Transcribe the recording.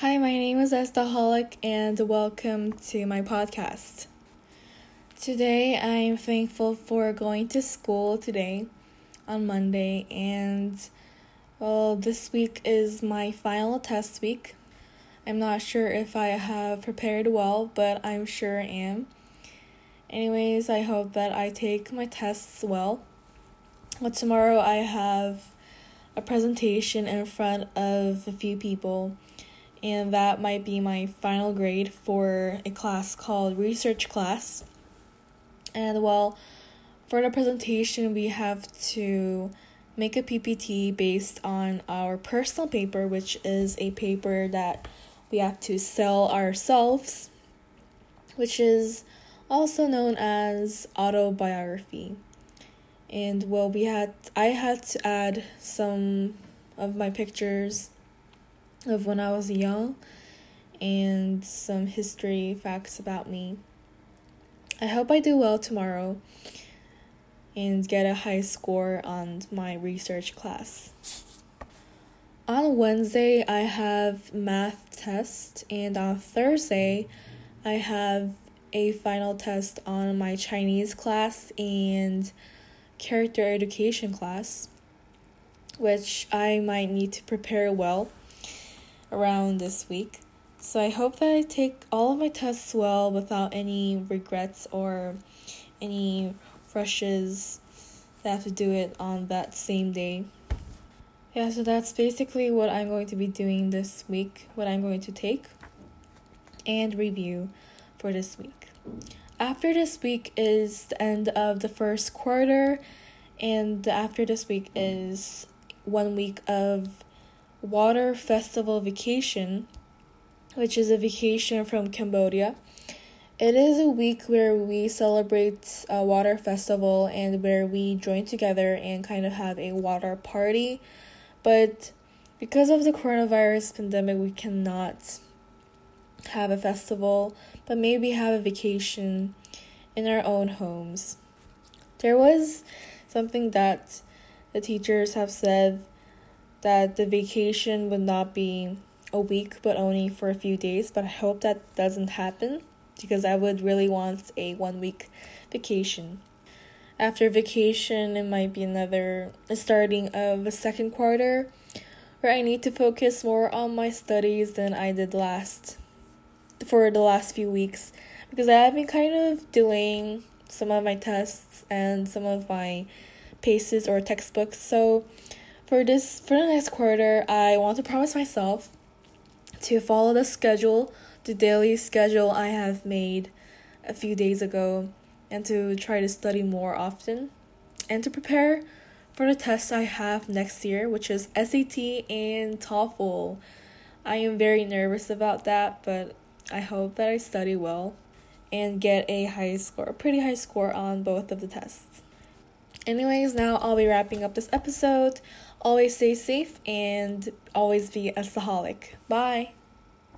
Hi, my name is Estaholic, and welcome to my podcast. Today, I'm thankful for going to school today on Monday, and well, this week is my final test week. I'm not sure if I have prepared well, but I'm sure I am. Anyways, I hope that I take my tests well. Well, tomorrow I have a presentation in front of a few people and that might be my final grade for a class called research class. And well, for the presentation, we have to make a PPT based on our personal paper, which is a paper that we have to sell ourselves, which is also known as autobiography. And well, we had I had to add some of my pictures of when I was young and some history facts about me. I hope I do well tomorrow and get a high score on my research class. On Wednesday, I have math test, and on Thursday, I have a final test on my Chinese class and character education class, which I might need to prepare well around this week. So I hope that I take all of my tests well without any regrets or any rushes that have to do it on that same day. Yeah, so that's basically what I'm going to be doing this week, what I'm going to take and review for this week. After this week is the end of the first quarter, and after this week is one week of Water Festival Vacation, which is a vacation from Cambodia. It is a week where we celebrate a water festival and where we join together and kind of have a water party. But because of the coronavirus pandemic, we cannot have a festival, but maybe have a vacation in our own homes. There was something that the teachers have said that the vacation would not be a week but only for a few days, but I hope that doesn't happen because I would really want a one week vacation. After vacation, it might be another starting of the second quarter where I need to focus more on my studies than I did last for the last few weeks because I have been kind of delaying some of my tests and some of my paces or textbooks. So for this for the next quarter, I want to promise myself to follow the schedule, the daily schedule I have made a few days ago, and to try to study more often and to prepare for the tests I have next year, which is SAT and TOEFL. I am very nervous about that, but I hope that I study well and get a high score, a pretty high score on both of the tests. Anyways, now I'll be wrapping up this episode. Always stay safe and always be a saholic. Bye.